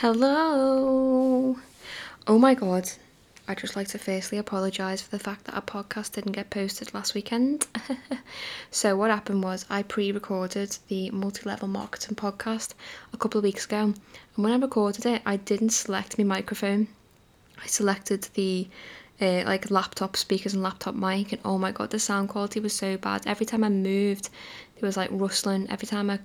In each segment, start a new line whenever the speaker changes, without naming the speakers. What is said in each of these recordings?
Hello. Oh my god. I'd just like to firstly apologise for the fact that our podcast didn't get posted last weekend. so, what happened was I pre recorded the multi level marketing podcast a couple of weeks ago, and when I recorded it, I didn't select my microphone. I selected the uh, like laptop speakers and laptop mic, and oh my god, the sound quality was so bad. Every time I moved, there was like rustling. Every time I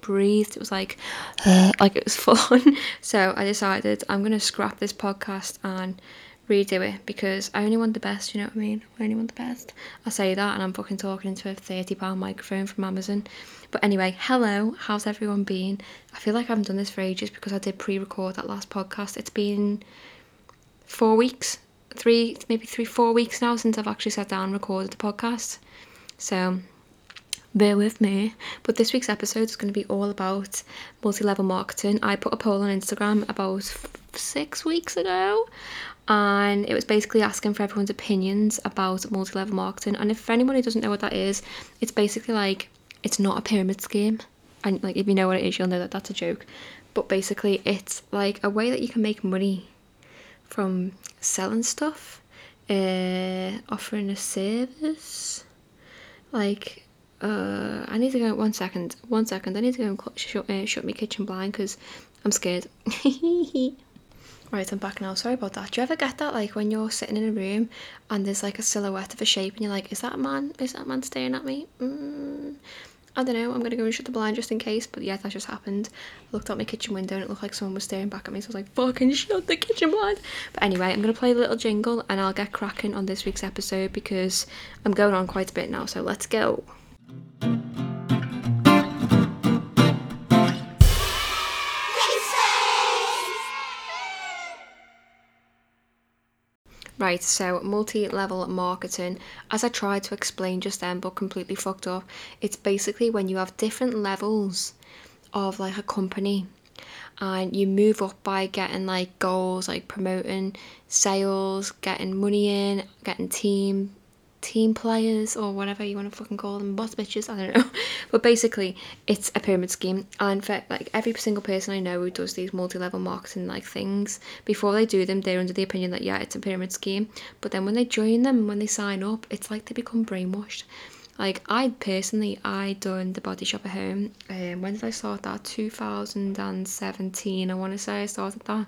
breathed. It was like, uh, like it was fun. so I decided I'm gonna scrap this podcast and redo it because I only want the best. You know what I mean? I only want the best. I say that and I'm fucking talking into a thirty pound microphone from Amazon. But anyway, hello. How's everyone been? I feel like I haven't done this for ages because I did pre-record that last podcast. It's been four weeks, three maybe three four weeks now since I've actually sat down and recorded the podcast. So bear with me. But this week's episode is going to be all about multi level marketing. I put a poll on Instagram about six weeks ago and it was basically asking for everyone's opinions about multi level marketing. And if anybody doesn't know what that is, it's basically like it's not a pyramid scheme. And like if you know what it is, you'll know that that's a joke. But basically, it's like a way that you can make money from selling stuff, uh, offering a service, like uh, I need to go. One second. One second. I need to go and shut, uh, shut my kitchen blind because I'm scared. right, I'm back now. Sorry about that. Do you ever get that, like when you're sitting in a room and there's like a silhouette of a shape, and you're like, "Is that a man? Is that man staring at me?" Mm, I don't know. I'm gonna go and shut the blind just in case. But yeah, that just happened. I looked out my kitchen window and it looked like someone was staring back at me. So I was like, "Fucking shut the kitchen blind!" But anyway, I'm gonna play a little jingle and I'll get cracking on this week's episode because I'm going on quite a bit now. So let's go. Right, so multi level marketing, as I tried to explain just then but completely fucked up, it's basically when you have different levels of like a company and you move up by getting like goals like promoting sales, getting money in, getting team team players or whatever you want to fucking call them, boss bitches, I don't know. But basically, it's a pyramid scheme, and for like every single person I know who does these multi-level marketing like things, before they do them, they're under the opinion that yeah, it's a pyramid scheme. But then when they join them, when they sign up, it's like they become brainwashed. Like I personally, I done the body shop at home. Um, when did I start that? 2017. I want to say I started that.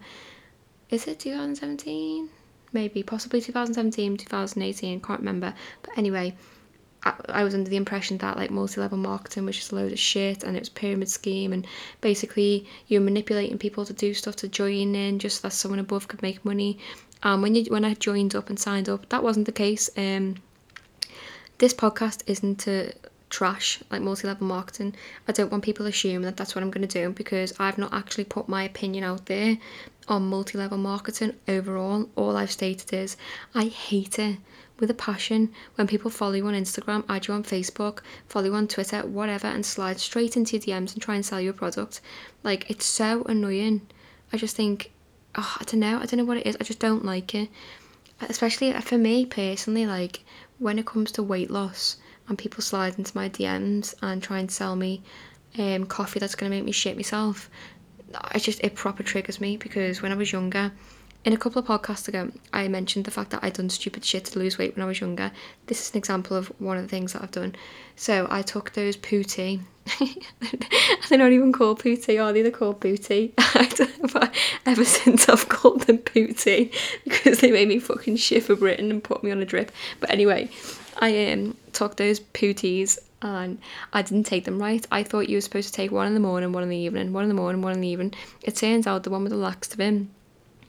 Is it 2017? Maybe possibly 2017 2018 can't remember. But anyway I, was under the impression that like multi-level marketing was just a load of shit and it was pyramid scheme and basically you're manipulating people to do stuff to join in just so that someone above could make money. Um, when you when I joined up and signed up that wasn't the case. Um this podcast isn't to trash like multi-level marketing. I don't want people assuming that that's what i'm going to do because i've not actually put my opinion out there on multi-level marketing overall. All i've stated is i hate it with a passion. When people follow you on instagram add you on facebook follow you on twitter whatever and slide straight into your dms and try and sell you a product. Like it's so annoying. I just think oh, i don't know i don't know what it is. I just don't like it. Especially for me personally like when it comes to weight loss and people slide into my DMs and try and sell me um, coffee that's going to make me shit myself, it just it proper triggers me because when I was younger, in a couple of podcasts ago, I mentioned the fact that I'd done stupid shit to lose weight when I was younger. This is an example of one of the things that I've done. So I took those pooty. they're not even called pooty, are they? They're called Bootea. ever since I've called them pooty because they made me fucking shiver Britain and put me on a drip. But anyway, I um, took those pooties and I didn't take them right. I thought you were supposed to take one in the morning, one in the evening, one in the morning, one in the evening. It turns out the one with the laxative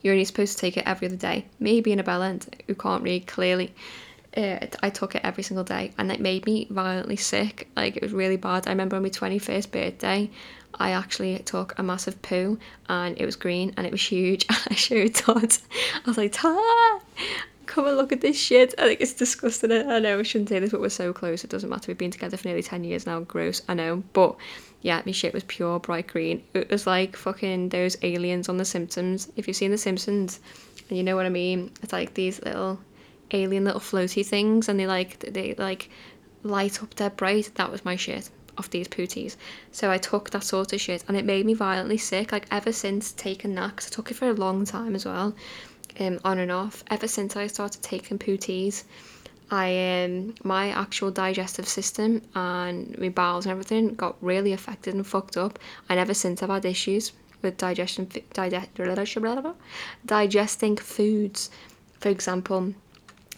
you're only supposed to take it every other day. Me being a bellend who can't read clearly, uh, I took it every single day and it made me violently sick. Like it was really bad. I remember on my 21st birthday, I actually took a massive poo and it was green and it was huge. And I showed Todd. I was like, Todd, come and look at this shit. I think it's disgusting. I know I shouldn't say this, but we're so close. It doesn't matter. We've been together for nearly 10 years now. Gross. I know. But yeah, my shit was pure bright green. It was like fucking those aliens on The Simpsons. If you've seen The Simpsons, and you know what I mean, it's like these little alien little floaty things, and they like they like light up dead bright. That was my shit. off these pooties. So I took that sort of shit and it made me violently sick. Like ever since taking that, because I took it for a long time as well, um, on and off. Ever since I started taking pooties, I um my actual digestive system and my bowels and everything got really affected and fucked up. And ever since I've had issues with digestion, digest, digesting foods. For example,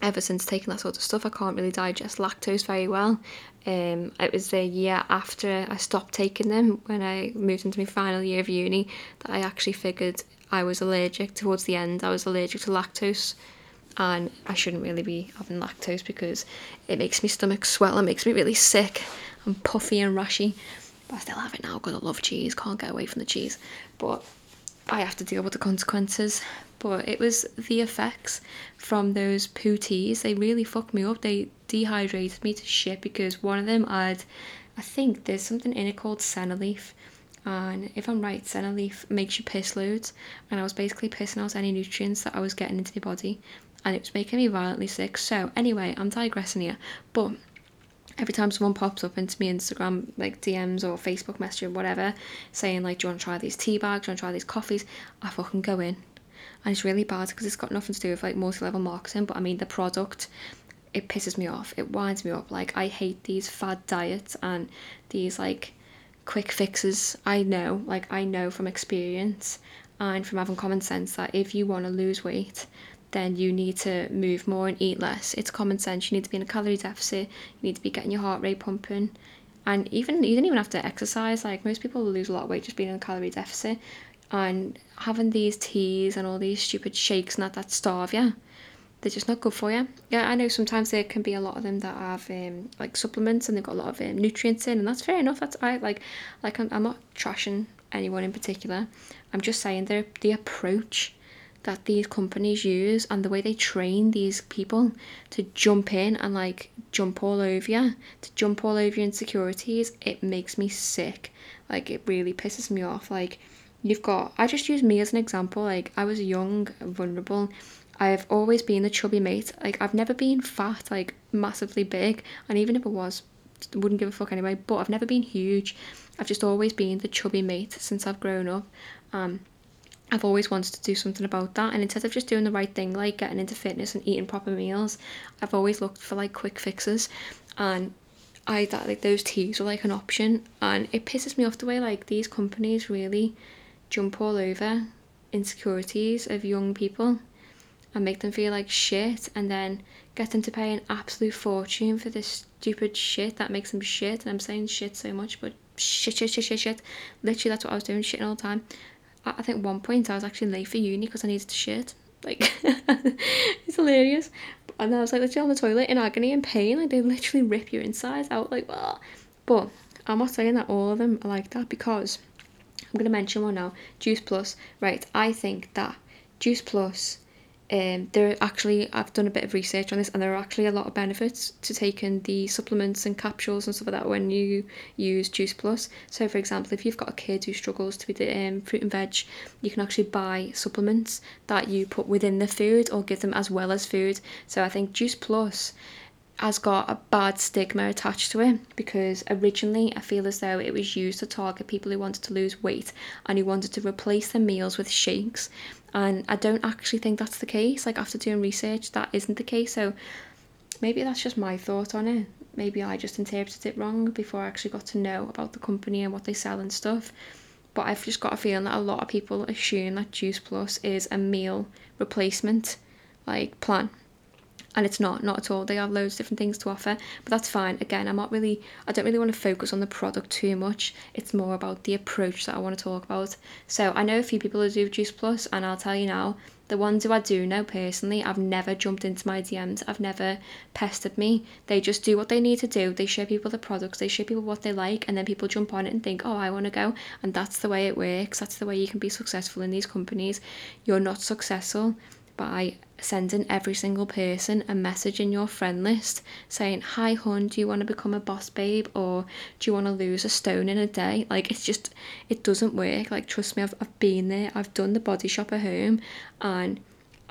ever since taking that sort of stuff, I can't really digest lactose very well. Um, it was the year after I stopped taking them when I moved into my final year of uni that I actually figured I was allergic. Towards the end, I was allergic to lactose, and I shouldn't really be having lactose because it makes my stomach swell and makes me really sick and puffy and rashy. But I still have it now because I love cheese, can't get away from the cheese. But I have to deal with the consequences. But it was the effects from those poo teas. They really fucked me up. They dehydrated me to shit because one of them had, I think there's something in it called senna leaf. And if I'm right, senna leaf makes you piss loads. And I was basically pissing out any nutrients that I was getting into the body. And it was making me violently sick. So, anyway, I'm digressing here. But every time someone pops up into my Instagram like DMs or Facebook message or whatever saying like do you want to try these tea bags, do you want to try these coffees I fucking go in and it's really bad because it's got nothing to do with like multi-level marketing but I mean the product it pisses me off it winds me up like I hate these fad diets and these like quick fixes I know like I know from experience and from having common sense that if you want to lose weight then you need to move more and eat less. It's common sense. You need to be in a calorie deficit. You need to be getting your heart rate pumping. And even you don't even have to exercise. Like most people lose a lot of weight just being in a calorie deficit. And having these teas and all these stupid shakes and that that starve you, they're just not good for you. Yeah, I know sometimes there can be a lot of them that have um, like supplements and they've got a lot of um, nutrients in, and that's fair enough. That's I like like I'm, I'm not trashing anyone in particular. I'm just saying the the approach that these companies use and the way they train these people to jump in and like jump all over you, to jump all over your insecurities, it makes me sick. Like it really pisses me off. Like you've got I just use me as an example. Like I was young, vulnerable. I've always been the chubby mate. Like I've never been fat, like massively big, and even if I was, wouldn't give a fuck anyway. But I've never been huge. I've just always been the chubby mate since I've grown up. Um, I've always wanted to do something about that. And instead of just doing the right thing, like getting into fitness and eating proper meals, I've always looked for like quick fixes. And I thought like those teas were like an option. And it pisses me off the way like these companies really jump all over insecurities of young people and make them feel like shit and then get them to pay an absolute fortune for this stupid shit that makes them shit. And I'm saying shit so much, but shit, shit, shit, shit, shit. Literally, that's what I was doing, shitting all the time. I think one point I was actually late for uni because I needed to shit. Like, it's hilarious. And I was like literally on the toilet in agony and pain. Like, they literally rip your insides out. Like, well. But I'm not saying that all of them are like that because I'm going to mention one now Juice Plus. Right, I think that Juice Plus um, there actually I've done a bit of research on this and there are actually a lot of benefits to taking the supplements and capsules and stuff like that when you use Juice Plus. So for example, if you've got a kid who struggles to eat um, fruit and veg, you can actually buy supplements that you put within the food or give them as well as food. So I think Juice Plus has got a bad stigma attached to it because originally I feel as though it was used to target people who wanted to lose weight and who wanted to replace their meals with shakes and I don't actually think that's the case. Like after doing research, that isn't the case. So maybe that's just my thought on it. Maybe I just interpreted it wrong before I actually got to know about the company and what they sell and stuff. But I've just got a feeling that a lot of people assume that Juice Plus is a meal replacement like plan and it's not not at all. They have loads of different things to offer but that's fine. Again i'm not really i don't really want to focus on the product too much. It's more about the approach that i want to talk about. So i know a few people who do juice plus and i'll tell you now the ones who i do know personally i've never jumped into my dms i've never pestered me. They just do what they need to do. They show people the products. They show people what they like and then people jump on it and think oh i want to go. And that's the way it works. That's the way you can be successful in these companies. You're not successful by sending every single person a message in your friend list saying, Hi, hun, do you want to become a boss babe? Or do you want to lose a stone in a day? Like, it's just, it doesn't work. Like, trust me, I've, I've been there, I've done the body shop at home, and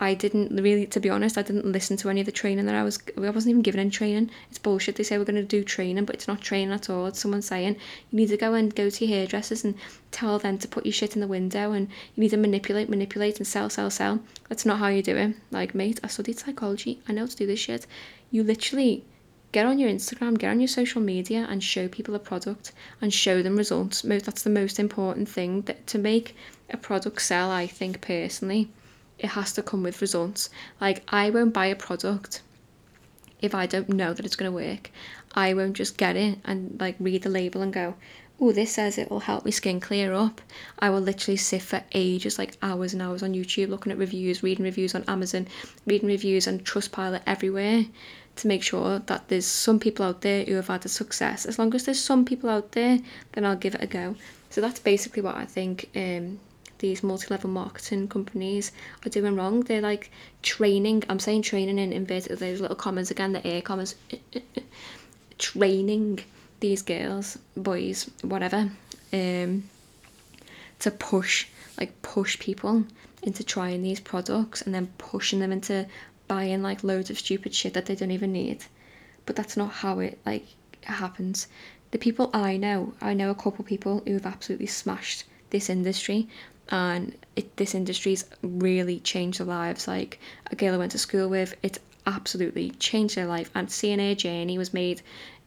I didn't really, to be honest, I didn't listen to any of the training that I was, I wasn't even given any training. It's bullshit. They say we're going to do training, but it's not training at all. It's someone saying you need to go and go to your hairdressers and tell them to put your shit in the window and you need to manipulate, manipulate and sell, sell, sell. That's not how you do it. Like, mate, I studied psychology. I know how to do this shit. You literally get on your Instagram, get on your social media and show people a product and show them results. That's the most important thing that to make a product sell, I think personally it has to come with results. Like, I won't buy a product if I don't know that it's going to work. I won't just get it and like read the label and go, oh, this says it will help my skin clear up. I will literally sit for ages, like hours and hours on YouTube, looking at reviews, reading reviews on Amazon, reading reviews on Trustpilot everywhere to make sure that there's some people out there who have had a success. As long as there's some people out there, then I'll give it a go. So that's basically what I think um, these multi-level marketing companies are doing wrong. They're like training. I'm saying training in inverted those little comments again, the air comments. training these girls, boys, whatever, um, to push like push people into trying these products and then pushing them into buying like loads of stupid shit that they don't even need. But that's not how it like happens. The people I know, I know a couple people who have absolutely smashed this industry and it, this industry's really changed their lives. Like a girl I went to school with, it absolutely changed their life, and seeing her journey was made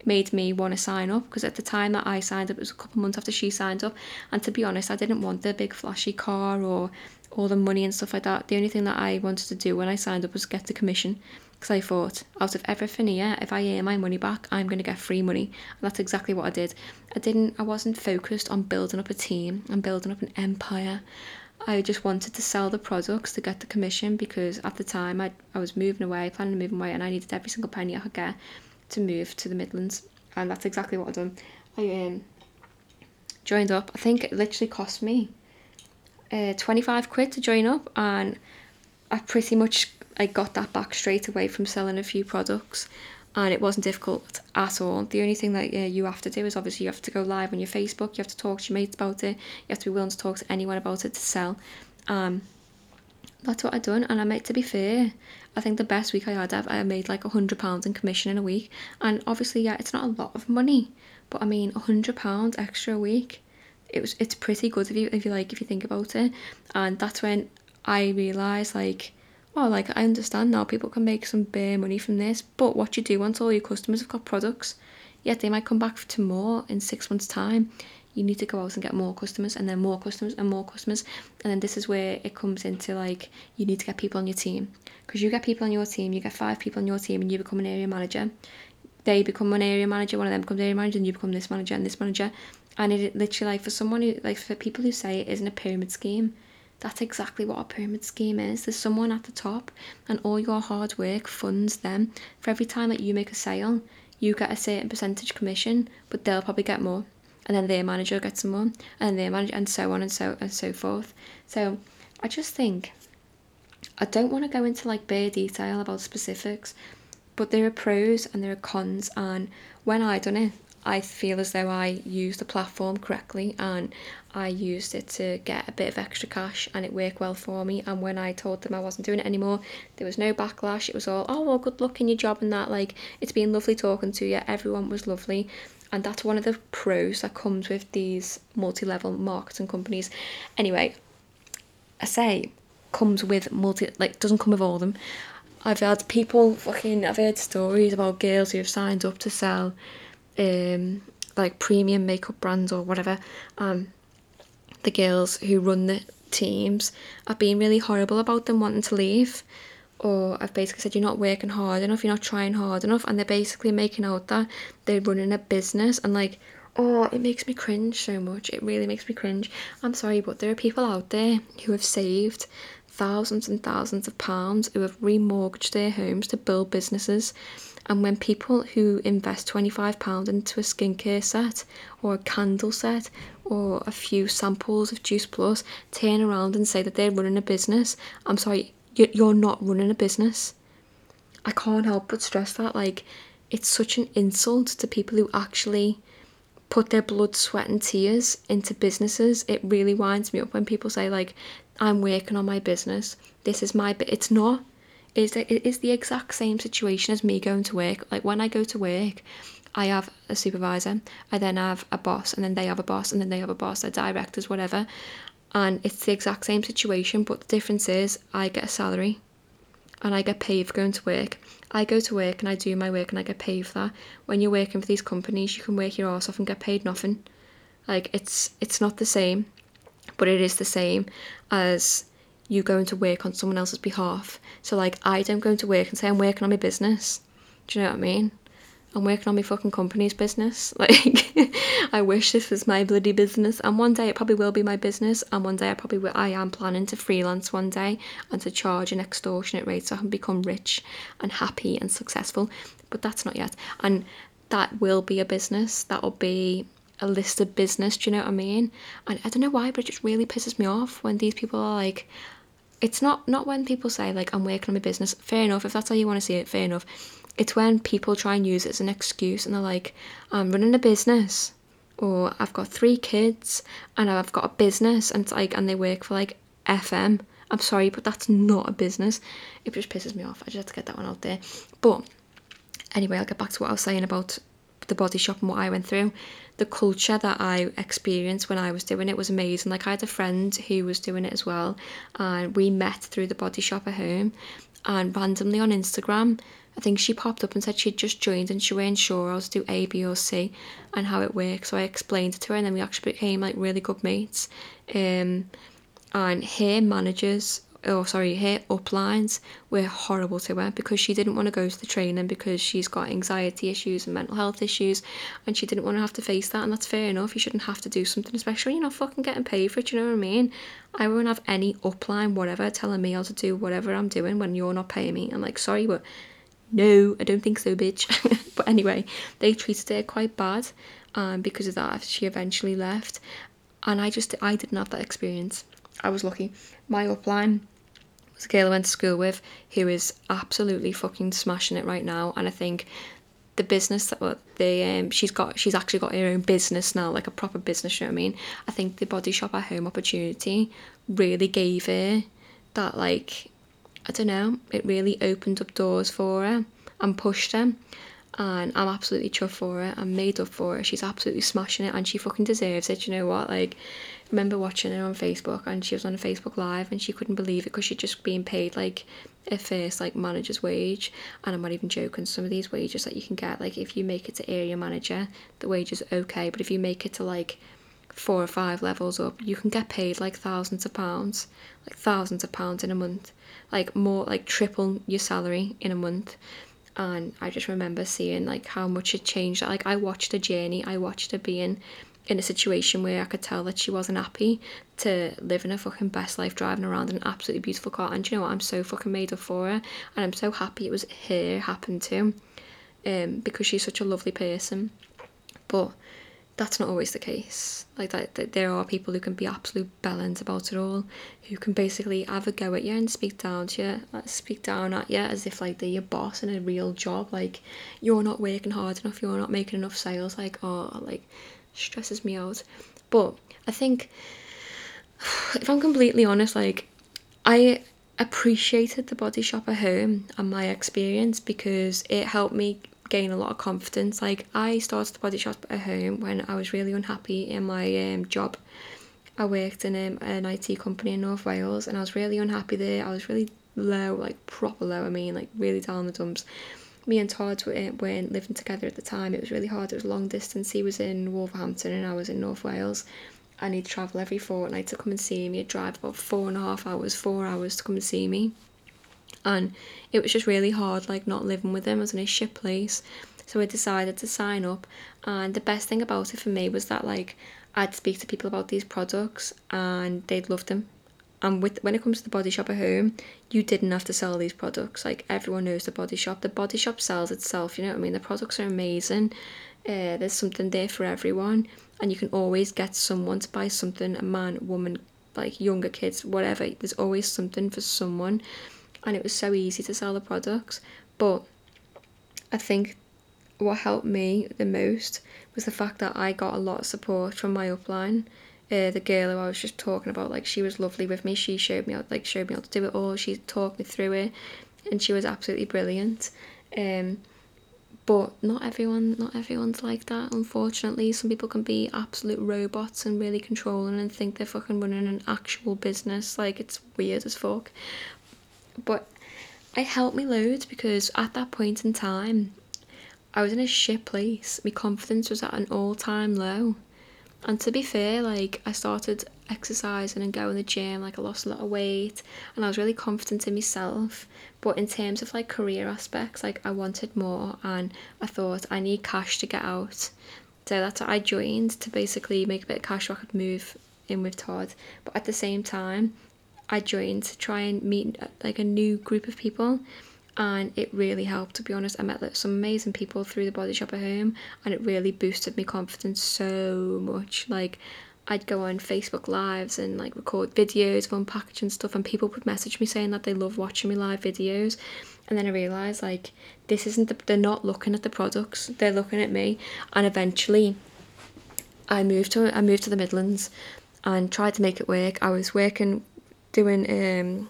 made me want to sign up because at the time that I signed up, it was a couple months after she signed up, and to be honest, I didn't want the big flashy car or all the money and stuff like that. The only thing that I wanted to do when I signed up was get the commission because I thought out of everything here, if I earn my money back, I'm going to get free money. And that's exactly what I did. I didn't, I wasn't focused on building up a team and building up an empire. I just wanted to sell the products to get the commission because at the time I, I was moving away, planning to move away, and I needed every single penny I could get to move to the Midlands. And that's exactly what I've done. I um, joined up. I think it literally cost me uh, 25 quid to join up, and I pretty much I got that back straight away from selling a few products and it wasn't difficult at all. The only thing that uh, you have to do is obviously you have to go live on your Facebook, you have to talk to your mates about it, you have to be willing to talk to anyone about it to sell. Um, that's what I done, and I made to be fair. I think the best week I had, I made like a hundred pounds in commission in a week, and obviously, yeah, it's not a lot of money, but I mean, a hundred pounds extra a week, it was it's pretty good if you if you like if you think about it, and that's when I realised like oh, like I understand now people can make some bare money from this, but what you do once all your customers have got products, yet they might come back to more in six months' time. You need to go out and get more customers, and then more customers, and more customers, and then this is where it comes into like you need to get people on your team because you get people on your team, you get five people on your team, and you become an area manager. They become an area manager, one of them becomes area manager, and you become this manager and this manager. And it literally like for someone who like for people who say it isn't a pyramid scheme, that's exactly what a pyramid scheme is. There's someone at the top, and all your hard work funds them. For every time that you make a sale, you get a certain percentage commission, but they'll probably get more. And then their manager gets some more, and their manager, and so on and so and so forth. So I just think I don't want to go into like bare detail about specifics, but there are pros and there are cons. And when I done it, I feel as though I used the platform correctly and I used it to get a bit of extra cash and it worked well for me. And when I told them I wasn't doing it anymore, there was no backlash. It was all, oh, well, good luck in your job and that. Like, it's been lovely talking to you. Everyone was lovely. And that's one of the pros that comes with these multi level marketing companies. Anyway, I say comes with multi, like, doesn't come with all of them. I've had people fucking, I've heard stories about girls who have signed up to sell um, like premium makeup brands or whatever, um, the girls who run the teams have been really horrible about them wanting to leave. Or I've basically said you're not working hard enough, you're not trying hard enough, and they're basically making out that they're running a business and like, oh, it makes me cringe so much. It really makes me cringe. I'm sorry, but there are people out there who have saved thousands and thousands of pounds who have remortgaged their homes to build businesses and when people who invest £25 into a skincare set or a candle set or a few samples of Juice Plus turn around and say that they're running a business, I'm sorry, you're not running a business. I can't help but stress that. Like, it's such an insult to people who actually put their blood, sweat, and tears into businesses. It really winds me up when people say, like, I'm working on my business. This is my bit. It's not. It's, it is the exact same situation as me going to work. Like when I go to work, I have a supervisor, I then have a boss, and then they have a boss, and then they have a boss, they're directors, whatever. And it's the exact same situation, but the difference is I get a salary and I get paid for going to work. I go to work and I do my work and I get paid for that. When you're working for these companies, you can work your ass off and get paid nothing. Like it's it's not the same, but it is the same as you going to work on someone else's behalf. So like I don't go into work and say I'm working on my business. Do you know what I mean? I'm working on my fucking company's business. Like, I wish this was my bloody business. And one day it probably will be my business. And one day I probably will, I am planning to freelance one day and to charge an extortionate rate so I can become rich and happy and successful. But that's not yet. And that will be a business. That will be a listed business. Do you know what I mean? And I don't know why, but it just really pisses me off when these people are like, it's not not when people say like I'm working on my business. Fair enough. If that's how you want to see it, fair enough it's when people try and use it as an excuse and they're like, I'm running a business or I've got three kids and I've got a business and like and they work for like FM. I'm sorry, but that's not a business. It just pisses me off. I just had to get that one out there. But anyway, I'll get back to what I was saying about the body shop and what I went through. The culture that I experienced when I was doing it was amazing. Like I had a friend who was doing it as well, and we met through the body shop at home, and randomly on Instagram, I think she popped up and said she'd just joined and she weren't sure I to do A, B, or C and how it works. So I explained it to her, and then we actually became like really good mates. Um, and her managers, oh sorry, her uplines were horrible to her because she didn't want to go to the training because she's got anxiety issues and mental health issues, and she didn't want to have to face that. And that's fair enough. You shouldn't have to do something, especially you're not fucking getting paid for it. You know what I mean? I won't have any upline, whatever, telling me how to do whatever I'm doing when you're not paying me. I'm like, sorry, but no, I don't think so, bitch. but anyway, they treated her quite bad um, because of that. She eventually left, and I just I didn't have that experience. I was lucky. My upline was a girl I went to school with who is absolutely fucking smashing it right now, and I think the business that well, the um, she's got she's actually got her own business now, like a proper business. You know what I mean? I think the body shop at home opportunity really gave her that like I don't know, it really opened up doors for her and pushed her. And I'm absolutely chuffed for her. I'm made up for her. She's absolutely smashing it and she fucking deserves it. You know what? Like, remember watching her on Facebook and she was on a Facebook Live and she couldn't believe it because she'd just been paid like a first like manager's wage. And I'm not even joking, some of these wages that you can get, like if you make it to area manager, the wage is okay. But if you make it to like four or five levels up, you can get paid like thousands of pounds, like thousands of pounds in a month like more like triple your salary in a month and I just remember seeing like how much it changed like I watched her journey I watched her being in a situation where I could tell that she wasn't happy to live in her fucking best life driving around in an absolutely beautiful car and you know what I'm so fucking made up for her and I'm so happy it was her happened to um because she's such a lovely person but that's not always the case. Like that, that there are people who can be absolute bellends about it all, who can basically have a go at you and speak down to you, like speak down at you as if like they're your boss in a real job. Like you're not working hard enough, you're not making enough sales. Like oh, like stresses me out. But I think, if I'm completely honest, like I appreciated the body shop at home and my experience because it helped me gain a lot of confidence. Like I started the body shop at home when I was really unhappy in my um, job. I worked in um, an IT company in North Wales and I was really unhappy there. I was really low, like proper low. I mean, like really down the dumps. Me and Todd eh, weren't living together at the time. It was really hard. It was long distance. He was in Wolverhampton and I was in North Wales. And he'd travel every fortnight to come and see me. He'd drive about four and a half hours, four hours to come and see me and it was just really hard like not living with him. I was in a shit place. So I decided to sign up and the best thing about it for me was that like I'd speak to people about these products and they'd love them. And with when it comes to the body shop at home, you didn't have to sell these products. Like everyone knows the body shop. The body shop sells itself, you know what I mean? The products are amazing. Uh, there's something there for everyone and you can always get someone to buy something, a man, woman, like younger kids, whatever. There's always something for someone and it was so easy to sell the products. But I think what helped me the most was the fact that I got a lot of support from my upline. Uh, the girl who I was just talking about, like she was lovely with me. She showed me how, like showed me how to do it all. She talked me through it, and she was absolutely brilliant. Um, but not everyone, not everyone's like that. Unfortunately, some people can be absolute robots and really controlling and think they're fucking running an actual business. Like it's weird as fuck. But it helped me loads because at that point in time, I was in a shit place. My confidence was at an all time low. And to be fair, like I started exercising and going to the gym, like I lost a lot of weight and I was really confident in myself. But in terms of like career aspects, like I wanted more and I thought I need cash to get out. So that's what I joined to basically make a bit of cash so I could move in with Todd. But at the same time, I joined to try and meet like a new group of people and it really helped to be honest. I met some amazing people through the body shop at home and it really boosted my confidence so much. Like i'd go on facebook lives and like record videos of unpackaging stuff and people would message me saying that they love watching me live videos. And then i realized like this isn't the, they're not looking at the products they're looking at me. And eventually i moved to i moved to the midlands and tried to make it work. I was working doing um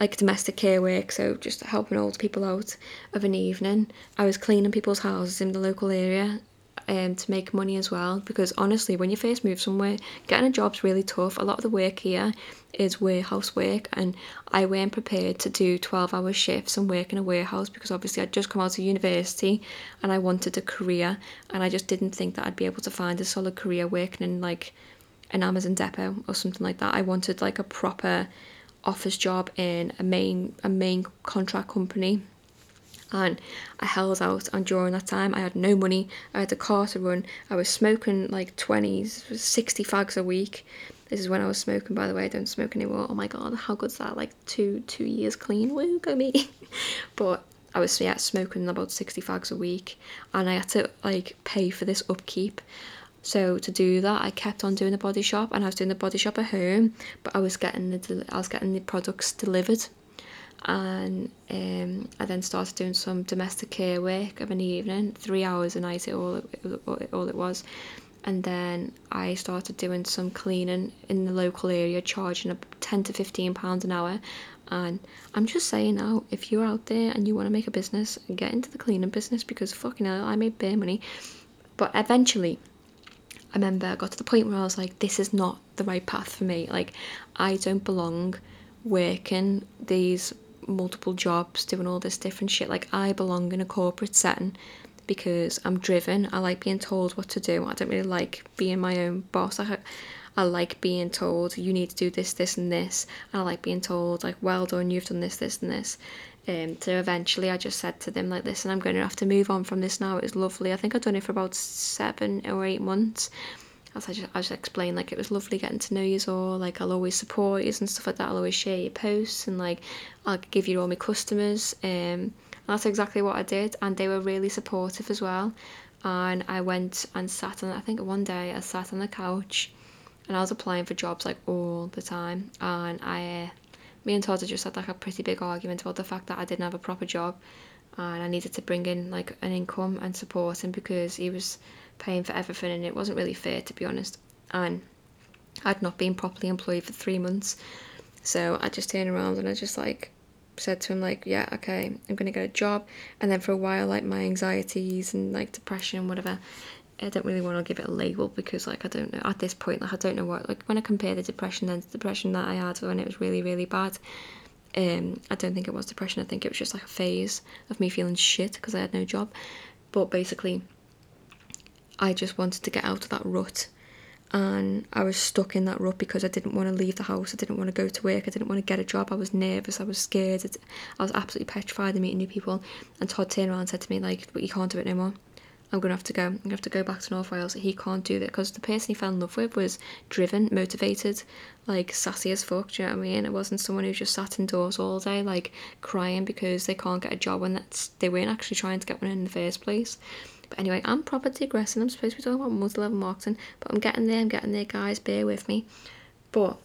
like domestic care work, so just helping old people out of an evening. I was cleaning people's houses in the local area um, to make money as well because honestly, when you first move somewhere, getting a job's really tough. A lot of the work here is warehouse work, and I weren't prepared to do 12 hour shifts and work in a warehouse because obviously I'd just come out of university and I wanted a career, and I just didn't think that I'd be able to find a solid career working in like an Amazon depot or something like that. I wanted like a proper office job in a main a main contract company. And I held out and during that time I had no money. I had a car to run. I was smoking like 20s 60 fags a week. This is when I was smoking by the way. I don't smoke anymore. Oh my god how good's that? Like two two years clean? Woo go me. But I was yeah smoking about 60 fags a week. And I had to like pay for this upkeep so to do that, I kept on doing the body shop, and I was doing the body shop at home, but I was getting the I was getting the products delivered, and um, I then started doing some domestic care work of an evening, three hours a night, It all it, all it was, and then I started doing some cleaning in the local area, charging up ten to fifteen pounds an hour. And I'm just saying now, if you're out there and you want to make a business, get into the cleaning business because fucking hell, I made bare money. But eventually, I remember I got to the point where I was like, this is not the right path for me. Like, I don't belong working these multiple jobs, doing all this different shit. Like, I belong in a corporate setting because I'm driven. I like being told what to do. I don't really like being my own boss. I, I like being told you need to do this, this, and this. And I like being told like, well done, you've done this, this, and this. Um, so eventually, I just said to them like, listen, I'm going to have to move on from this now. It was lovely. I think I've done it for about seven or eight months. As I just, I just explained, like it was lovely getting to know you all. Like I'll always support you and stuff like that. I'll always share your posts and like I'll give you all my customers. Um, that's exactly what I did, and they were really supportive as well. And I went and sat on. I think one day I sat on the couch, and I was applying for jobs like all the time, and I. Me and Todd had just had like a pretty big argument about the fact that I didn't have a proper job and I needed to bring in like an income and support him because he was paying for everything and it wasn't really fair to be honest. And I'd not been properly employed for three months. So I just turned around and I just like said to him like, yeah, okay, I'm gonna get a job. And then for a while, like my anxieties and like depression, and whatever, I don't really want to give it a label because like I don't know at this point like I don't know what like when I compare the depression then to the depression that I had when it was really really bad um I don't think it was depression I think it was just like a phase of me feeling shit because I had no job. But basically I just wanted to get out of that rut and I was stuck in that rut because I didn't want to leave the house I didn't want to go to work I didn't want to get a job I was nervous I was scared I was absolutely petrified of meeting new people. And Todd turned around and said to me like you can't do it no more I'm gonna have to go. I'm gonna have to go back to North Wales. He can't do that because the person he fell in love with was driven, motivated, like sassy as fuck. Do you know what I mean? It wasn't someone who just sat indoors all day, like crying because they can't get a job when that's they weren't actually trying to get one in the first place. But anyway, I'm proper digressing. I'm supposed to be talking about multi-level marketing, but I'm getting there. I'm getting there, guys. Bear with me. But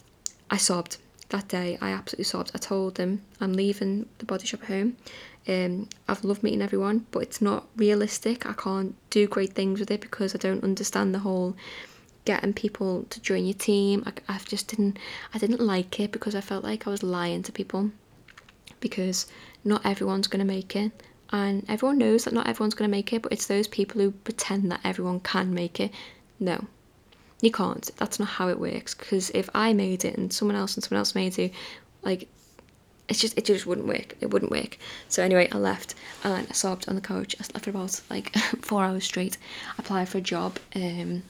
I sobbed that day. I absolutely sobbed. I told them I'm leaving the body shop home. Um, I've loved meeting everyone, but it's not realistic. I can't do great things with it because I don't understand the whole getting people to join your team. I, I just didn't I didn't like it because I felt like I was lying to people because not everyone's gonna make it. And everyone knows that not everyone's going to make it, but it's those people who pretend that everyone can make it. No, you can't. That's not how it works. Because if I made it and someone else and someone else made it, like it's just it just wouldn't work. It wouldn't work. So anyway, I left and I sobbed on the couch. I slept for about like four hours straight. I applied for a job. Um,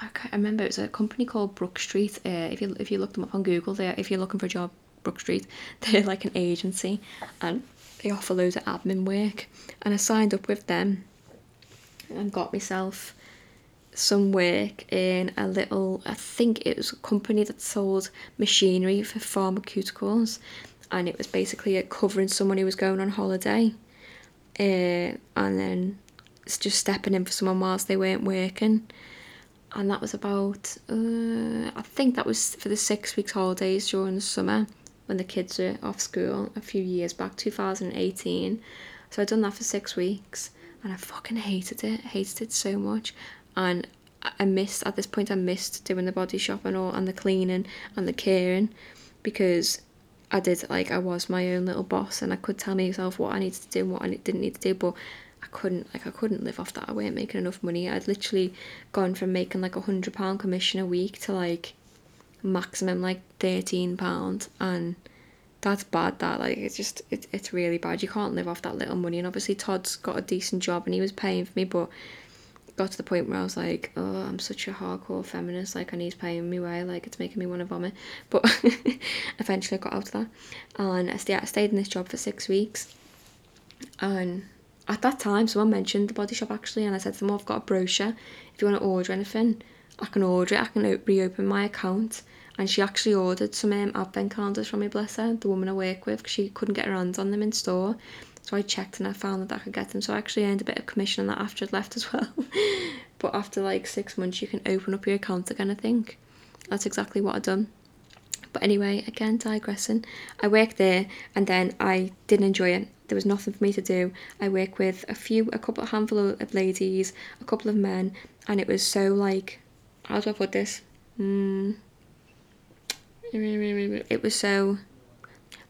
I can't remember. It was a company called Brook Street. Uh, if you if you look them up on Google, there if you're looking for a job, Brook Street, they're like an agency and they offer loads of admin work. And I signed up with them and got myself some work in a little, I think it was a company that sold machinery for pharmaceuticals, and it was basically covering someone who was going on holiday, uh, and then just stepping in for someone whilst they weren't working. And that was about, uh, I think that was for the six weeks holidays during the summer when the kids were off school a few years back, 2018. So I'd done that for six weeks and I fucking hated it, hated it so much and I missed at this point I missed doing the body shop and all and the cleaning and the caring because I did like I was my own little boss and I could tell myself what I needed to do and what I didn't need to do but I couldn't like I couldn't live off that. I weren't making enough money. I'd literally gone from making like a hundred pound commission a week to like maximum like 13 pound and that's bad that like it's just it, it's really bad. You can't live off that little money and obviously Todd's got a decent job and he was paying for me but got to the point where I was like, oh, I'm such a hardcore feminist. Like, I need to pay me way. Like, it's making me want to vomit. But eventually I got out of that. And I, stay, I stayed in this job for six weeks. And at that time, someone mentioned the body shop actually. And I said to them, oh, I've got a brochure. If you want to order anything, I can order it. I can reopen my account. And she actually ordered some um, advent calendars from me, bless her, the woman I work with, because she couldn't get her hands on them in store. So I checked and I found that I could get them. So I actually earned a bit of commission on that after I'd left as well. but after like six months, you can open up your account again, I think. That's exactly what I'd done. But anyway, again, digressing. I worked there and then I didn't enjoy it. There was nothing for me to do. I work with a few, a couple, a handful of ladies, a couple of men, and it was so like, how do I put this? Mm, it was so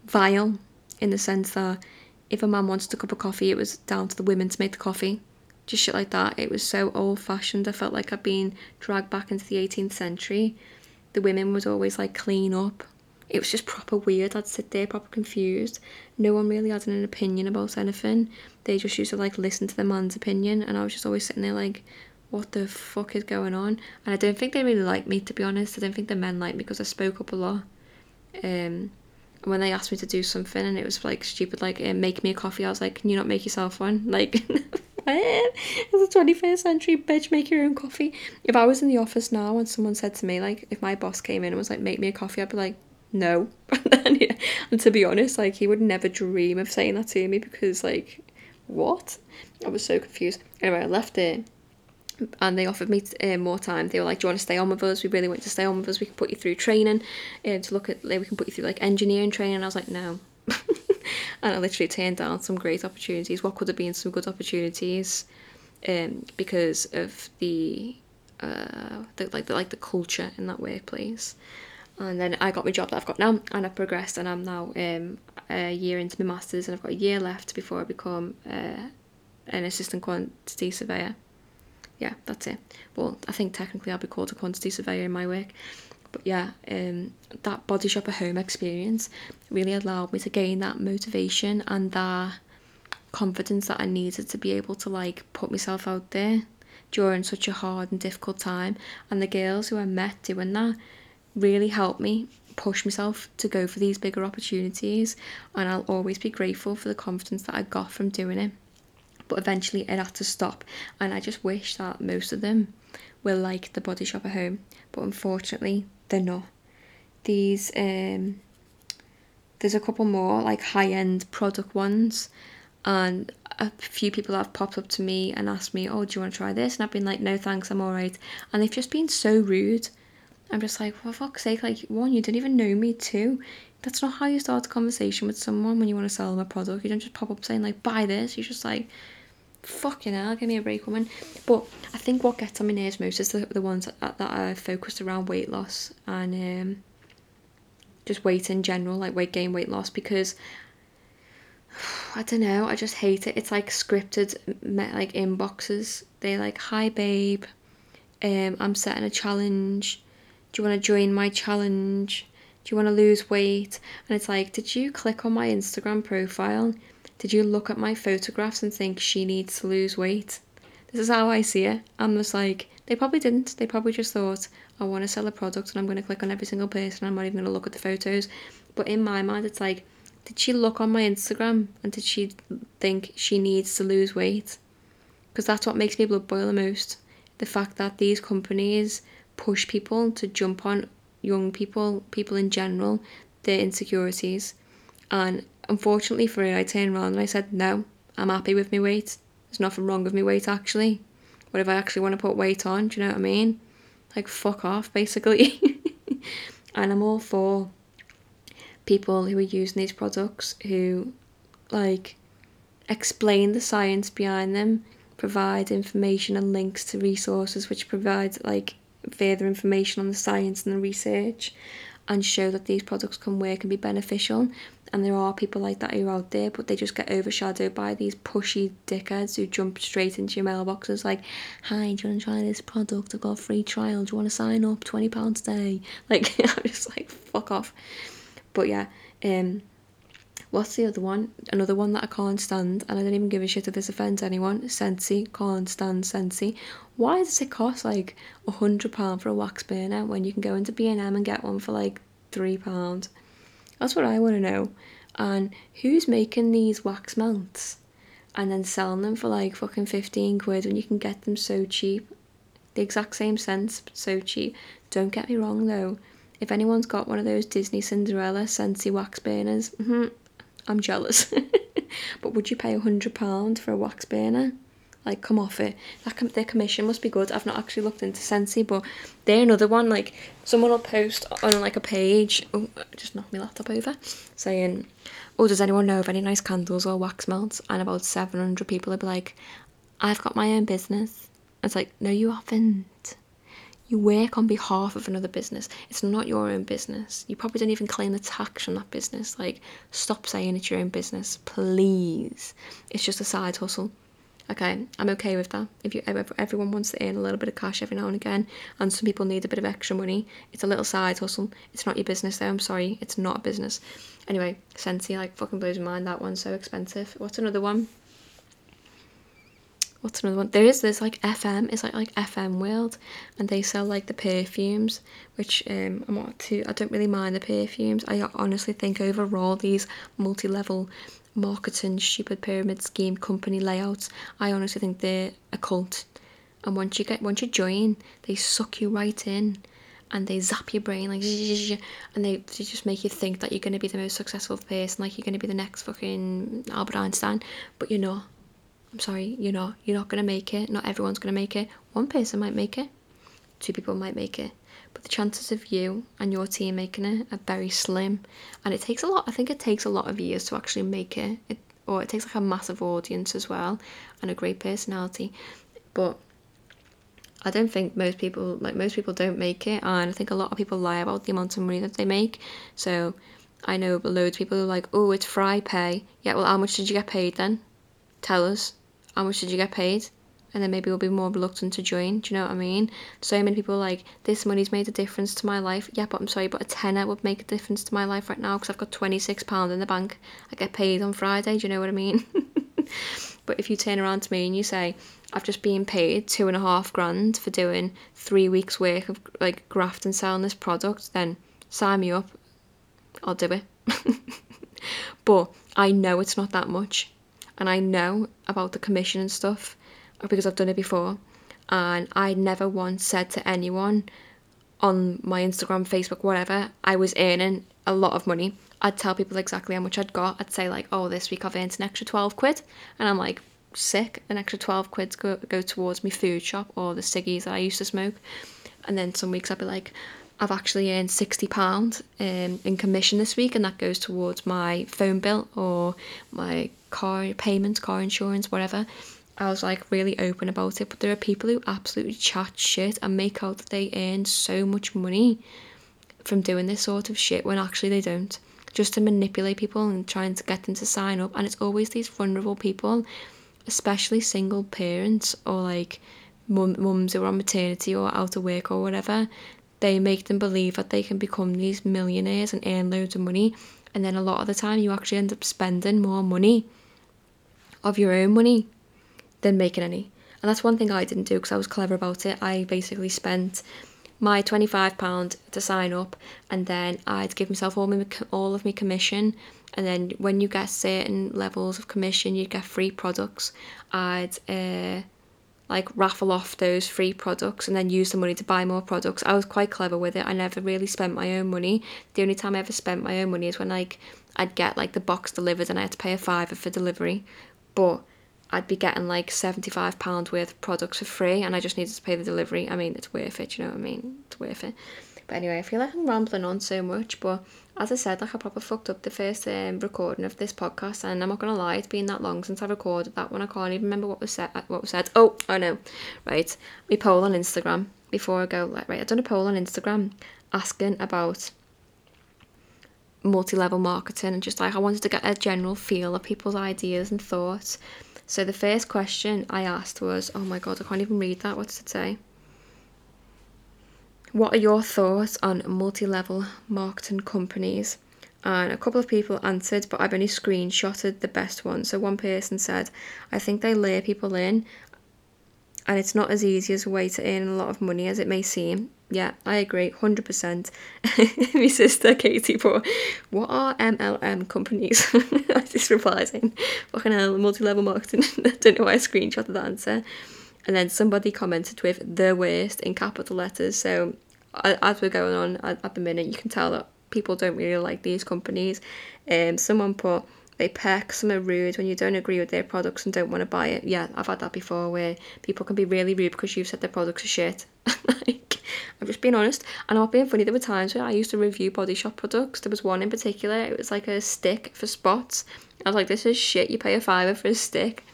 vile in the sense that if a man wanted a cup of coffee, it was down to the women to make the coffee. Just shit like that. It was so old fashioned. I felt like I'd been dragged back into the 18th century. The women would always like clean up. It was just proper weird. I'd sit there proper confused. No one really had an opinion about anything. They just used to like listen to the man's opinion, and I was just always sitting there like, what the fuck is going on? And I don't think they really liked me to be honest. I don't think the men liked me because I spoke up a lot. Um, when they asked me to do something and it was like stupid, like uh, make me a coffee, I was like, can you not make yourself one? Like, it's the 21st century, bitch, make your own coffee. If I was in the office now and someone said to me, like, if my boss came in and was like, make me a coffee, I'd be like, no. and, yeah, and to be honest, like, he would never dream of saying that to me because, like, what? I was so confused. Anyway, I left it and they offered me uh, more time. They were like, "Do you want to stay on with us? We really want to stay on with us. We can put you through training, uh, to look at. We can put you through like engineering training." And I was like, "No," and I literally turned down some great opportunities. What could have been some good opportunities, um, because of the, uh, the like the like the culture in that workplace. And then I got my job that I've got now, and I've progressed, and I'm now um, a year into my masters, and I've got a year left before I become uh, an assistant quantity surveyor yeah, that's it. Well, I think technically I'll be called a quantity surveyor in my work. But yeah, um, that body shop at home experience really allowed me to gain that motivation and that confidence that I needed to be able to like put myself out there during such a hard and difficult time. And the girls who I met doing that really helped me push myself to go for these bigger opportunities. And I'll always be grateful for the confidence that I got from doing it but eventually it had to stop. And I just wish that most of them were like the body shop at home, but unfortunately they're not. These um, there's a couple more like high end product ones, and a few people have popped up to me and asked me, "Oh, do you want to try this?" And I've been like, "No, thanks, I'm alright." And they've just been so rude. I'm just like, for fuck's sake, like one, you don't even know me. Two, that's not how you start a conversation with someone when you want to sell them a product. You don't just pop up saying like, "Buy this." You're just like, fucking hell, give me a break, woman. But I think what gets on my nerves most is the, the ones that, that are focused around weight loss and um, just weight in general, like weight gain, weight loss, because I don't know, I just hate it. It's like scripted, like inboxes. They're like, hi babe, um, I'm setting a challenge. Do you want to join my challenge? Do you want to lose weight? And it's like, did you click on my Instagram profile? Did you look at my photographs and think she needs to lose weight? This is how I see it. I'm just like, they probably didn't. They probably just thought, I want to sell a product and I'm going to click on every single person. I'm not even going to look at the photos. But in my mind, it's like, did she look on my Instagram and did she think she needs to lose weight? Because that's what makes me blood boil the most. The fact that these companies push people to jump on young people, people in general, their insecurities. And unfortunately for her, I turned around and I said, no, I'm happy with my weight. There's nothing wrong with my weight actually. What if I actually want to put weight on? Do you know what I mean? Like, fuck off, basically. and I'm all for people who are using these products who, like, explain the science behind them, provide information and links to resources which provide, like, further information on the science and the research and show that these products can work and be beneficial. And there are people like that who are out there, but they just get overshadowed by these pushy dickheads who jump straight into your mailboxes like, Hi, do you want to try this product? I've got a free trial. Do you want to sign up? £20 a day. Like, I'm just like, fuck off. But yeah, um, What's the other one? Another one that I can't stand, and I don't even give a shit if this offends anyone. Scentsy, can't stand Scentsy. Why does it cost like a hundred pound for a wax burner when you can go into B and M and get one for like three pound? That's what I want to know. And who's making these wax melts and then selling them for like fucking fifteen quid when you can get them so cheap? The exact same sense, but so cheap. Don't get me wrong though. If anyone's got one of those Disney Cinderella Scentsy wax burners, mm-hmm, I'm jealous. but would you pay a hundred pound for a wax burner? Like, come off it. That com- their commission must be good. I've not actually looked into Scentsy, but they're another one. Like, someone will post on like a page. Oh, just knocked my laptop over, saying, "Oh, does anyone know of any nice candles or wax melts?" And about seven hundred people will be like, "I've got my own business." It's like, no, you haven't. You work on behalf of another business. It's not your own business. You probably don't even claim the tax from that business. Like, stop saying it's your own business, please. It's just a side hustle. Okay, I'm okay with that. If you everyone wants to earn a little bit of cash every now and again, and some people need a bit of extra money, it's a little side hustle. It's not your business, though. I'm sorry, it's not a business. Anyway, Scentsy like fucking blows my mind. That one's so expensive. What's another one? what's another one? There is this like FM. It's like like FM World, and they sell like the perfumes, which um I'm not too. I don't really mind the perfumes. I honestly think overall these multi-level marketing stupid pyramid scheme company layouts. I honestly think they're a cult. And once you get once you join, they suck you right in and they zap your brain like and they, they just make you think that you're going to be the most successful person like you're going to be the next fucking Albert Einstein but you're not I'm sorry, you're not. You're not going to make it. Not everyone's going to make it. One person might make it. Two people might make it. But the chances of you and your team making it are very slim. And it takes a lot. I think it takes a lot of years to actually make it. it or it takes like a massive audience as well and a great personality. But I don't think most people like most people don't make it and I think a lot of people lie about the amount of money that they make. So I know loads of people who are like, oh, it's fry pay. Yeah, well, how much did you get paid then? Tell us how much did you get paid? And then maybe we'll be more reluctant to join. Do you know what I mean? So many people like, this money's made a difference to my life. Yeah, but I'm sorry, but a tenner would make a difference to my life right now because I've got £26 in the bank. I get paid on Friday. Do you know what I mean? but if you turn around to me and you say, I've just been paid two and a half grand for doing three weeks' work of like graft and selling this product, then sign me up. I'll do it. but I know it's not that much and I know about the commission and stuff because I've done it before. And I never once said to anyone on my Instagram, Facebook, whatever, I was earning a lot of money. I'd tell people exactly how much I'd got. I'd say like, oh, this week I've earned an extra 12 quid. And I'm like, sick. An extra 12 quid go, go towards my food shop or the ciggies that I used to smoke. And then some weeks I'd be like, I've actually earned £60 um, in commission this week, and that goes towards my phone bill or my car payment, car insurance, whatever. I was like really open about it. But there are people who absolutely chat shit and make out that they earn so much money from doing this sort of shit when actually they don't. Just to manipulate people and trying to get them to sign up. And it's always these vulnerable people, especially single parents or like mum, mums who are on maternity or out of work or whatever. They make them believe that they can become these millionaires and earn loads of money. And then a lot of the time, you actually end up spending more money of your own money than making any. And that's one thing I didn't do because I was clever about it. I basically spent my £25 to sign up and then I'd give myself all, my, all of my commission. And then when you get certain levels of commission you get free products. I'd uh, like raffle off those free products and then use the money to buy more products. I was quite clever with it. I never really spent my own money. The only time I ever spent my own money is when like I'd get like the box delivered and I had to pay a fiver for delivery. But I'd be getting like £75 worth of products for free and I just needed to pay the delivery. I mean, it's worth it, you know what I mean? It's worth it. But anyway, I feel like I'm rambling on so much, but as I said, like I probably fucked up the first um, recording of this podcast, and I'm not gonna lie, it's been that long since I recorded that one. I can't even remember what was said. What was said? Oh, I know. Right, we poll on Instagram before I go. Like, right, I done a poll on Instagram asking about multi-level marketing and just like I wanted to get a general feel of people's ideas and thoughts so the first question I asked was, oh my god, I can't even read that. What does it say? What are your thoughts on multi level marketing companies? And a couple of people answered, but I've only screenshotted the best one. So one person said, I think they lure people in, and it's not as easy as a way to earn a lot of money as it may seem. Yeah, I agree, 100%. My sister Katie put, What are MLM companies? I just replied saying, Fucking hell, multi level marketing. I don't know why I screenshotted that answer. And then somebody commented with the worst in capital letters. So as we're going on at, at the minute, you can tell that people don't really like these companies. Um, someone put, they peck, some are rude when you don't agree with their products and don't want to buy it. Yeah, I've had that before where people can be really rude because you've said their products are shit. like, I'm just being honest. And I'm not being funny. There were times where I used to review body shop products. There was one in particular, it was like a stick for spots. I was like, this is shit. You pay a fiver for a stick.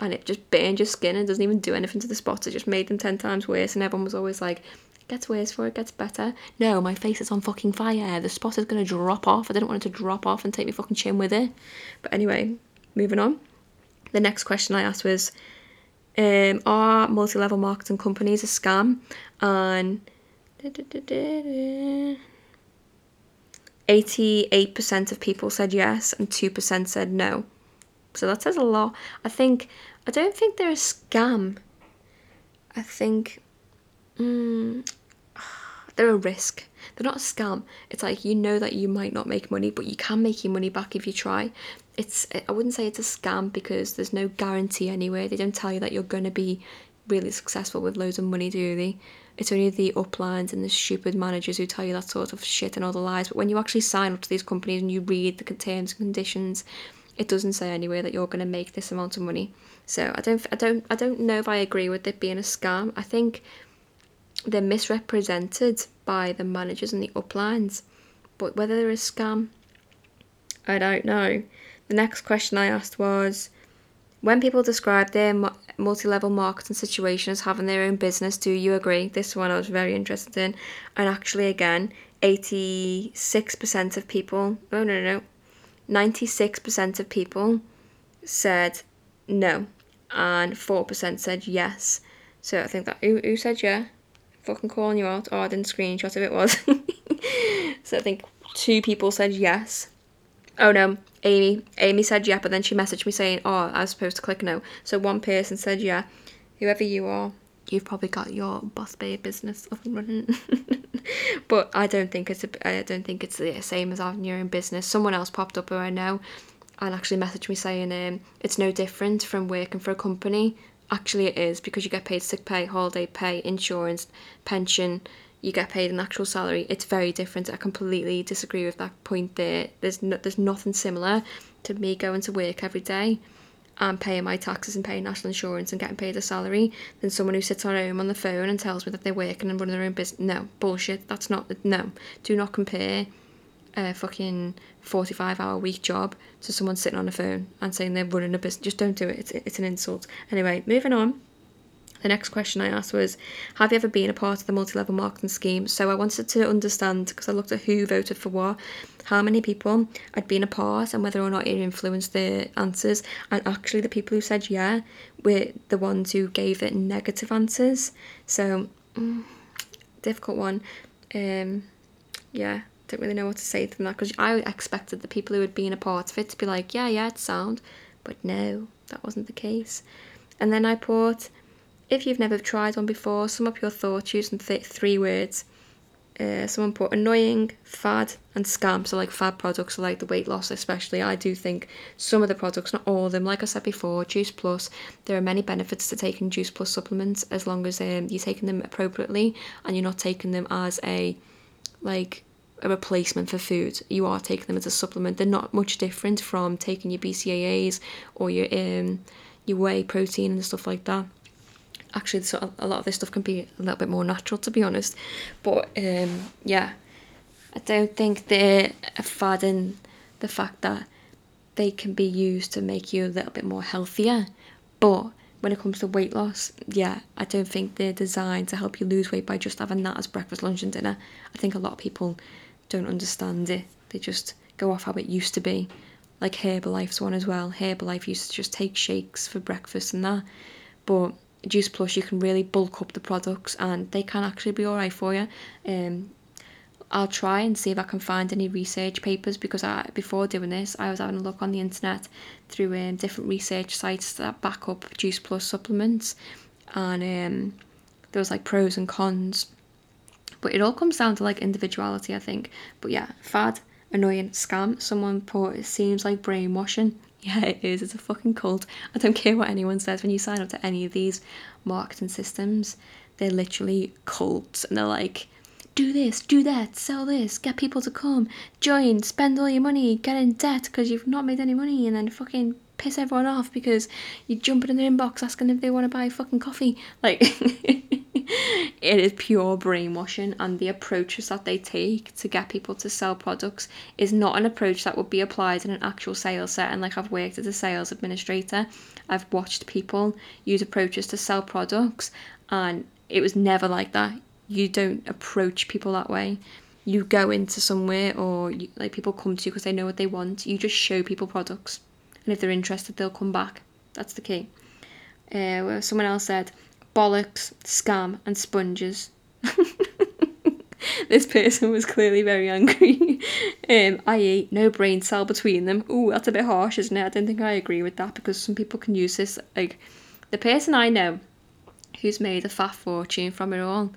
And it just burned your skin and doesn't even do anything to the spots. It just made them 10 times worse. And everyone was always like, gets worse for it, gets better. No, my face is on fucking fire. The spot is going to drop off. I didn't want it to drop off and take my fucking chin with it. But anyway, moving on. The next question I asked was um, Are multi level marketing companies a scam? And 88% of people said yes and 2% said no. So that says a lot. I think, I don't think they're a scam. I think mm, they're a risk. They're not a scam. It's like you know that you might not make money, but you can make your money back if you try. It's I wouldn't say it's a scam because there's no guarantee anywhere. They don't tell you that you're gonna be really successful with loads of money, do they? It's only the uplines and the stupid managers who tell you that sort of shit and all the lies. But when you actually sign up to these companies and you read the terms and conditions, it doesn't say anywhere that you're going to make this amount of money. So I don't, I don't, I don't know if I agree with it being a scam. I think they're misrepresented by the managers and the uplines. But whether they're a scam, I don't know. The next question I asked was when people describe their multi level marketing situation as having their own business, do you agree? This one I was very interested in. And actually, again, 86% of people, oh no, no, no, 96% of people said no, and 4% said yes. So I think that, who, who said yeah? fucking calling you out. Oh, I didn't screenshot if it was. so I think two people said yes. Oh no, Amy. Amy said yeah, but then she messaged me saying, oh, I was supposed to click no. So one person said yeah. Whoever you are, you've probably got your boss babe business up and running. but I don't think it's a, I don't think it's the same as having your own business. Someone else popped up who I know and actually messaged me saying um, it's no different from working for a company actually it is because you get paid sick pay, holiday pay, insurance, pension, you get paid an actual salary. It's very different. I completely disagree with that point there. There's no, there's nothing similar to me going to work every day and paying my taxes and paying national insurance and getting paid a salary than someone who sits at home on the phone and tells me that they're working and running their own business. No, bullshit. That's not, no. Do not compare a fucking 45 hour week job to someone sitting on a phone and saying they're running a business. Just don't do it. It's, it's an insult. Anyway, moving on. The next question I asked was, have you ever been a part of the multi-level marketing scheme? So I wanted to understand, because I looked at who voted for what, how many people had been a part and whether or not it influenced their answers. And actually the people who said yeah were the ones who gave it negative answers. So, mm, difficult one. Um, yeah, don't really know what to say to that because I expected the people who had been a part of it to be like, yeah, yeah, it's sound. But no, that wasn't the case. And then I put if you've never tried one before, sum up your thoughts using th- three words. Uh, someone put annoying, fad, and scam. So, like fad products, like the weight loss, especially. I do think some of the products, not all of them, like I said before, Juice Plus, there are many benefits to taking Juice Plus supplements as long as um, you're taking them appropriately and you're not taking them as a like a replacement for food. You are taking them as a supplement. They're not much different from taking your BCAAs or your um, your whey protein and stuff like that actually so a lot of this stuff can be a little bit more natural to be honest. But um, yeah I don't think they're fadding the fact that they can be used to make you a little bit more healthier. But when it comes to weight loss yeah I don't think they're designed to help you lose weight by just having that as breakfast lunch and dinner. I think a lot of people don't understand it. They just go off how it used to be. Like Herbalife's one as well. Herbalife used to just take shakes for breakfast and that. But Juice Plus, you can really bulk up the products and they can actually be alright for you. Um, I'll try and see if I can find any research papers because I, before doing this, I was having a look on the internet through um, different research sites that back up Juice Plus supplements, and um, there was like pros and cons. But it all comes down to like individuality, I think. But yeah, fad, annoying, scam. Someone put it seems like brainwashing. Yeah, it is. It's a fucking cult. I don't care what anyone says. When you sign up to any of these marketing systems, they're literally cults and they're like, do this, do that, sell this, get people to come, join, spend all your money, get in debt because you've not made any money, and then fucking piss everyone off because you jump in their inbox asking if they want to buy fucking coffee. Like, it is pure brainwashing, and the approaches that they take to get people to sell products is not an approach that would be applied in an actual sales setting. Like, I've worked as a sales administrator, I've watched people use approaches to sell products, and it was never like that. You don't approach people that way you go into somewhere or you, like people come to you because they know what they want you just show people products and if they're interested, they'll come back. That's the key. Uh, someone else said, bollocks, scam, and sponges. this person was clearly very angry. um, i.e., no brain cell between them. Ooh, that's a bit harsh, isn't it? I don't think I agree with that because some people can use this. Like, the person I know who's made a fat fortune from it all,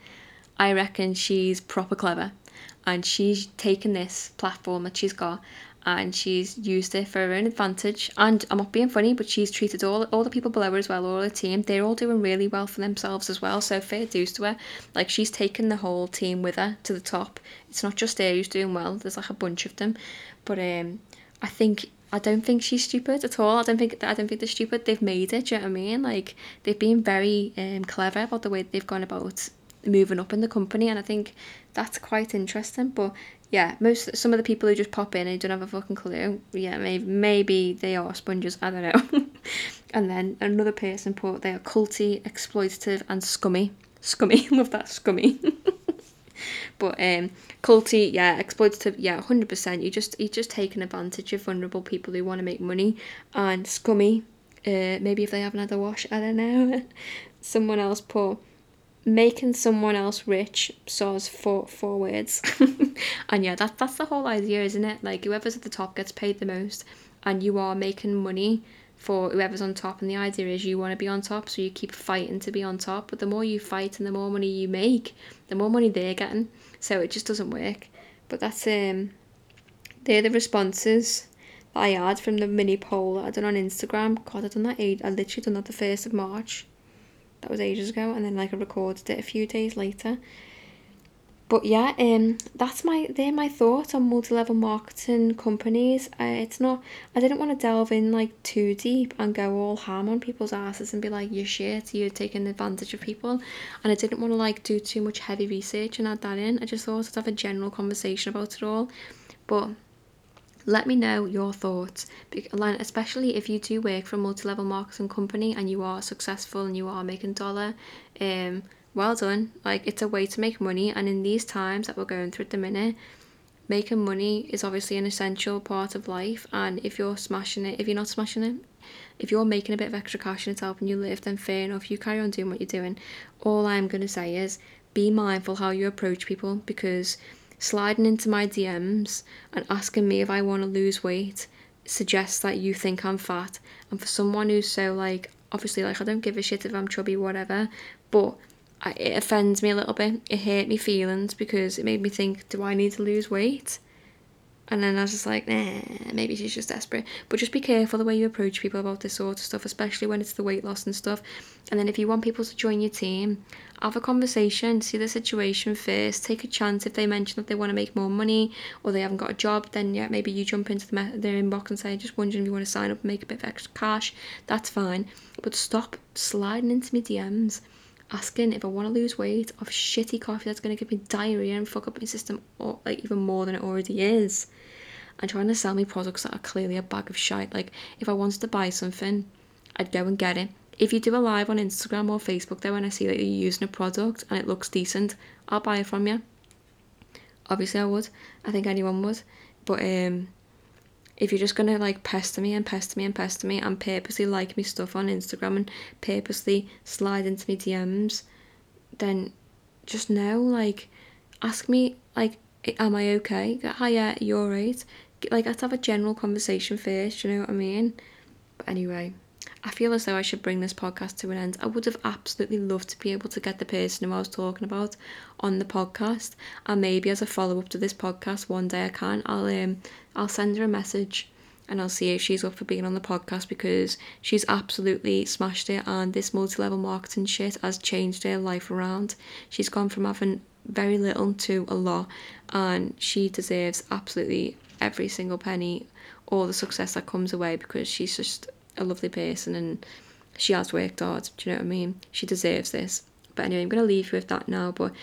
I reckon she's proper clever. And she's taken this platform that she's got and she's used it for her own advantage. And I'm not being funny, but she's treated all all the people below her as well, all her team. They're all doing really well for themselves as well. So fair dues to her. Like she's taken the whole team with her to the top. It's not just her who's doing well. There's like a bunch of them, but um, I think I don't think she's stupid at all. I don't think I don't think they're stupid. They've made it. Do you know what I mean? Like they've been very um, clever about the way they've gone about moving up in the company, and I think that's quite interesting. But yeah, most some of the people who just pop in and don't have a fucking clue, yeah, maybe maybe they are sponges. I don't know. and then another person put they are culty, exploitative, and scummy. Scummy, love that scummy. but um, culty, yeah, exploitative, yeah, hundred percent. You just you just taking advantage of vulnerable people who want to make money, and scummy. Uh, maybe if they haven't had a wash, I don't know. Someone else put making someone else rich saws four four words. And yeah that, that's the whole idea isn't it? Like whoever's at the top gets paid the most and you are making money for whoever's on top. And the idea is you want to be on top so you keep fighting to be on top. But the more you fight and the more money you make the more money they're getting. So it just doesn't work. But that's um they're the responses that I had from the mini poll that I done on Instagram. God I done that I literally done that the 1st of March that was ages ago and then like I recorded it a few days later. But yeah um that's my they're my thoughts on multi-level marketing companies. Uh, it's not I didn't want to delve in like too deep and go all ham on people's asses and be like you're shit you're taking advantage of people. And I didn't want to like do too much heavy research and add that in. I just thought I'd have a general conversation about it all. But let me know your thoughts, especially if you do work for a multi-level marketing company and you are successful and you are making dollar. Um, well done. Like it's a way to make money, and in these times that we're going through at the minute, making money is obviously an essential part of life. And if you're smashing it, if you're not smashing it, if you're making a bit of extra cash and it's helping you live, then fair enough. You carry on doing what you're doing. All I'm gonna say is be mindful how you approach people because sliding into my DMs and asking me if I want to lose weight suggests that you think I'm fat. And for someone who's so like, obviously, like, I don't give a shit if I'm chubby, whatever, but I, it offends me a little bit. It hurt me feelings because it made me think, do I need to lose weight? And then I was just like, nah, maybe she's just desperate. But just be careful the way you approach people about this sort of stuff, especially when it's the weight loss and stuff. And then if you want people to join your team, have a conversation, see the situation first, take a chance if they mention that they want to make more money or they haven't got a job, then yeah, maybe you jump into the their inbox and say, just wondering if you want to sign up and make a bit of extra cash. That's fine. But stop sliding into my DMs asking if I want to lose weight of shitty coffee that's going to give me diarrhea and fuck up my system or like even more than it already is and trying to sell me products that are clearly a bag of shite. Like, if I wanted to buy something, I'd go and get it. If you do a live on Instagram or Facebook, though, when I see that you're using a product and it looks decent, I'll buy it from you. Obviously, I would. I think anyone would. But um, if you're just gonna like pester me and pester me and pester me and purposely like me stuff on Instagram and purposely slide into me DMs, then just know, like, ask me, like, am I okay? Hi, yeah, you're right like let's have a general conversation first, you know what I mean? But anyway, I feel as though I should bring this podcast to an end. I would have absolutely loved to be able to get the person who I was talking about on the podcast, and maybe as a follow up to this podcast, one day I can. I'll um I'll send her a message and I'll see if she's up for being on the podcast because she's absolutely smashed it and this multi-level marketing shit has changed her life around. She's gone from having very little to a lot and she deserves absolutely every single penny, all the success that comes away because she's just a lovely person and she has worked hard. Do you know what I mean? She deserves this. But anyway, I'm going to leave you with that now. But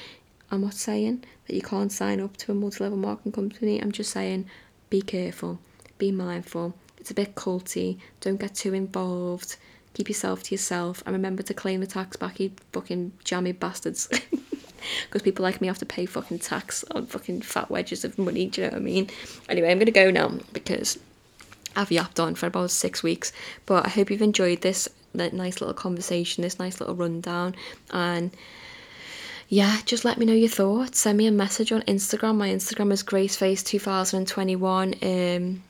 I'm not saying that you can't sign up to a multi level marketing company. I'm just saying be careful, be mindful. It's a bit culty. Don't get too involved. Keep yourself to yourself and remember to claim the tax back, you fucking jammy bastards. because people like me have to pay fucking tax on fucking fat wedges of money. Do you know what I mean? Anyway, I'm gonna go now because I've yapped on for about six weeks. But I hope you've enjoyed this that nice little conversation, this nice little rundown, and yeah, just let me know your thoughts. Send me a message on Instagram. My Instagram is graceface2021. Um,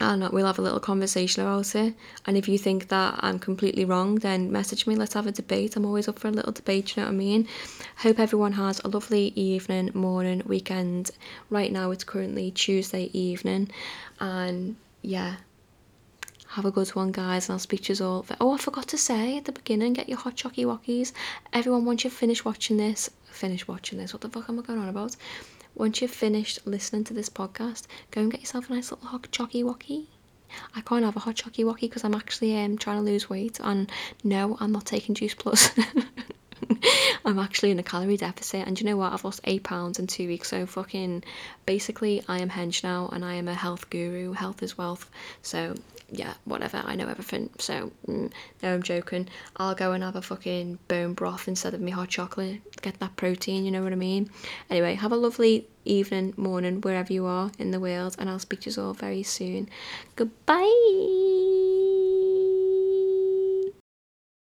and we'll have a little conversation about it. And if you think that I'm completely wrong, then message me. Let's have a debate. I'm always up for a little debate. You know what I mean? Hope everyone has a lovely evening, morning, weekend. Right now, it's currently Tuesday evening, and yeah. Have a good one, guys, and I'll speak to you all. Oh, I forgot to say at the beginning, get your hot chocky wockies. Everyone, once you've finished watching this, finish watching this. What the fuck am I going on about? once you've finished listening to this podcast, go and get yourself a nice little hot chocky wocky. I can't have a hot chocky wocky because I'm actually um, trying to lose weight, and no, I'm not taking Juice Plus. I'm actually in a calorie deficit, and you know what? I've lost eight pounds in two weeks, so fucking basically, I am hench now, and I am a health guru. Health is wealth. So yeah, whatever. I know everything. So mm, no, I'm joking. I'll go and have a fucking bone broth instead of me hot chocolate. Get that protein. You know what I mean? Anyway, have a lovely evening, morning, wherever you are in the world, and I'll speak to you all very soon. Goodbye.